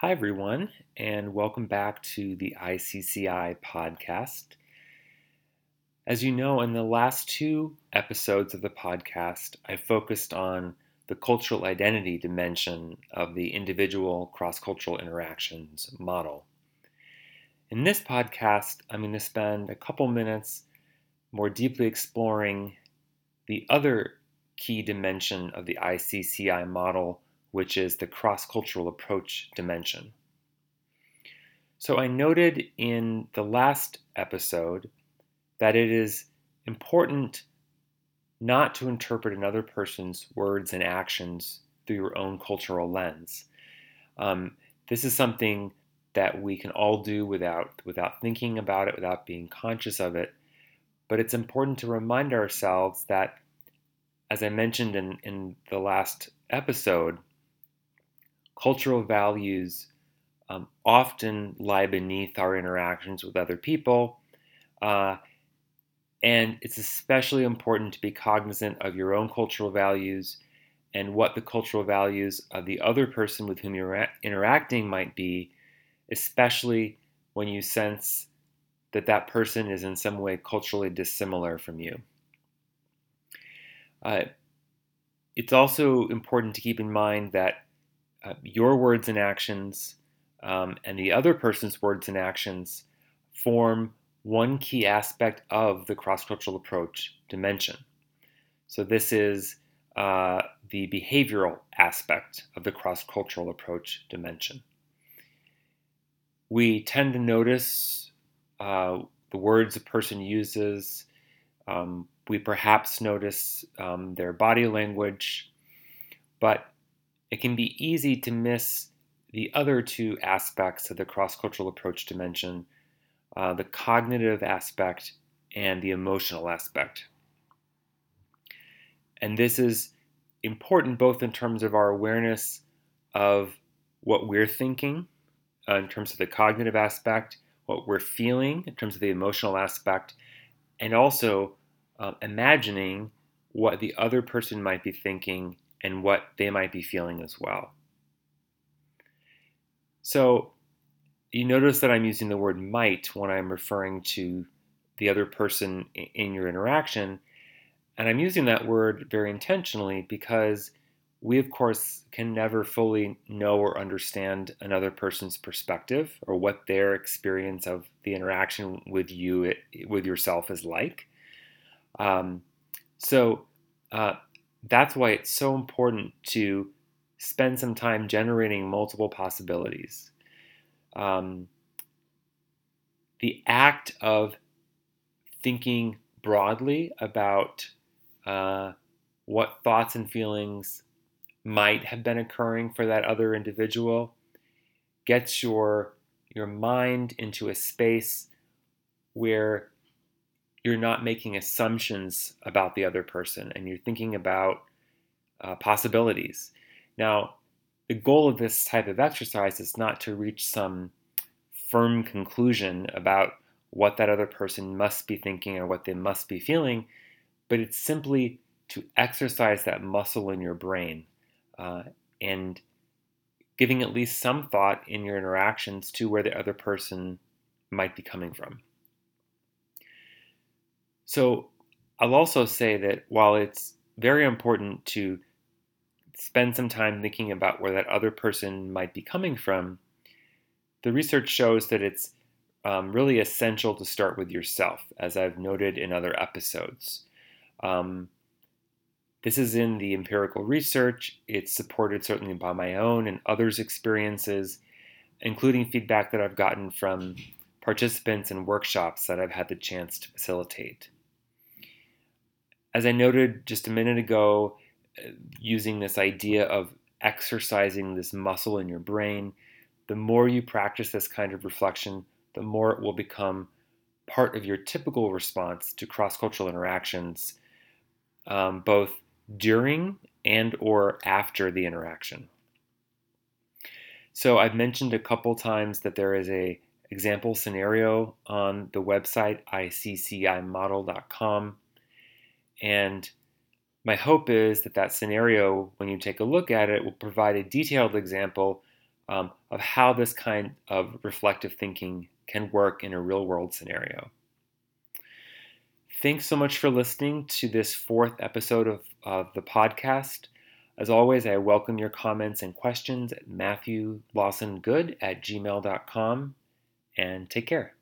Hi, everyone, and welcome back to the ICCI podcast. As you know, in the last two episodes of the podcast, I focused on the cultural identity dimension of the individual cross cultural interactions model. In this podcast, I'm going to spend a couple minutes more deeply exploring the other key dimension of the ICCI model which is the cross cultural approach dimension. So, I noted in the last episode that it is important not to interpret another person's words and actions through your own cultural lens. Um, this is something that we can all do without, without thinking about it, without being conscious of it. But it's important to remind ourselves that, as I mentioned in, in the last episode, cultural values um, often lie beneath our interactions with other people. Uh, and it's especially important to be cognizant of your own cultural values and what the cultural values of the other person with whom you're interacting might be, especially when you sense that that person is in some way culturally dissimilar from you. Uh, it's also important to keep in mind that uh, your words and actions um, and the other person's words and actions form one key aspect of the cross cultural approach dimension. So, this is uh, the behavioral aspect of the cross cultural approach dimension. We tend to notice uh, the words a person uses. Um, we perhaps notice um, their body language, but it can be easy to miss the other two aspects of the cross cultural approach dimension uh, the cognitive aspect and the emotional aspect. And this is important both in terms of our awareness of what we're thinking, uh, in terms of the cognitive aspect, what we're feeling, in terms of the emotional aspect, and also uh, imagining what the other person might be thinking and what they might be feeling as well. So you notice that I'm using the word might when I'm referring to the other person in your interaction. And I'm using that word very intentionally because we, of course, can never fully know or understand another person's perspective or what their experience of the interaction with you, with yourself, is like. Um, so, uh, that's why it's so important to spend some time generating multiple possibilities. Um, the act of thinking broadly about uh, what thoughts and feelings might have been occurring for that other individual gets your your mind into a space where you're not making assumptions about the other person and you're thinking about uh, possibilities. Now, the goal of this type of exercise is not to reach some firm conclusion about what that other person must be thinking or what they must be feeling, but it's simply to exercise that muscle in your brain uh, and giving at least some thought in your interactions to where the other person might be coming from. So I'll also say that while it's very important to spend some time thinking about where that other person might be coming from, the research shows that it's um, really essential to start with yourself, as I've noted in other episodes. Um, this is in the empirical research. It's supported certainly by my own and others' experiences, including feedback that I've gotten from participants in workshops that I've had the chance to facilitate. As I noted just a minute ago, uh, using this idea of exercising this muscle in your brain, the more you practice this kind of reflection, the more it will become part of your typical response to cross-cultural interactions, um, both during and or after the interaction. So I've mentioned a couple times that there is a example scenario on the website iccimodel.com and my hope is that that scenario, when you take a look at it, will provide a detailed example um, of how this kind of reflective thinking can work in a real world scenario. Thanks so much for listening to this fourth episode of, of the podcast. As always, I welcome your comments and questions at matthewlawsongood at gmail.com and take care.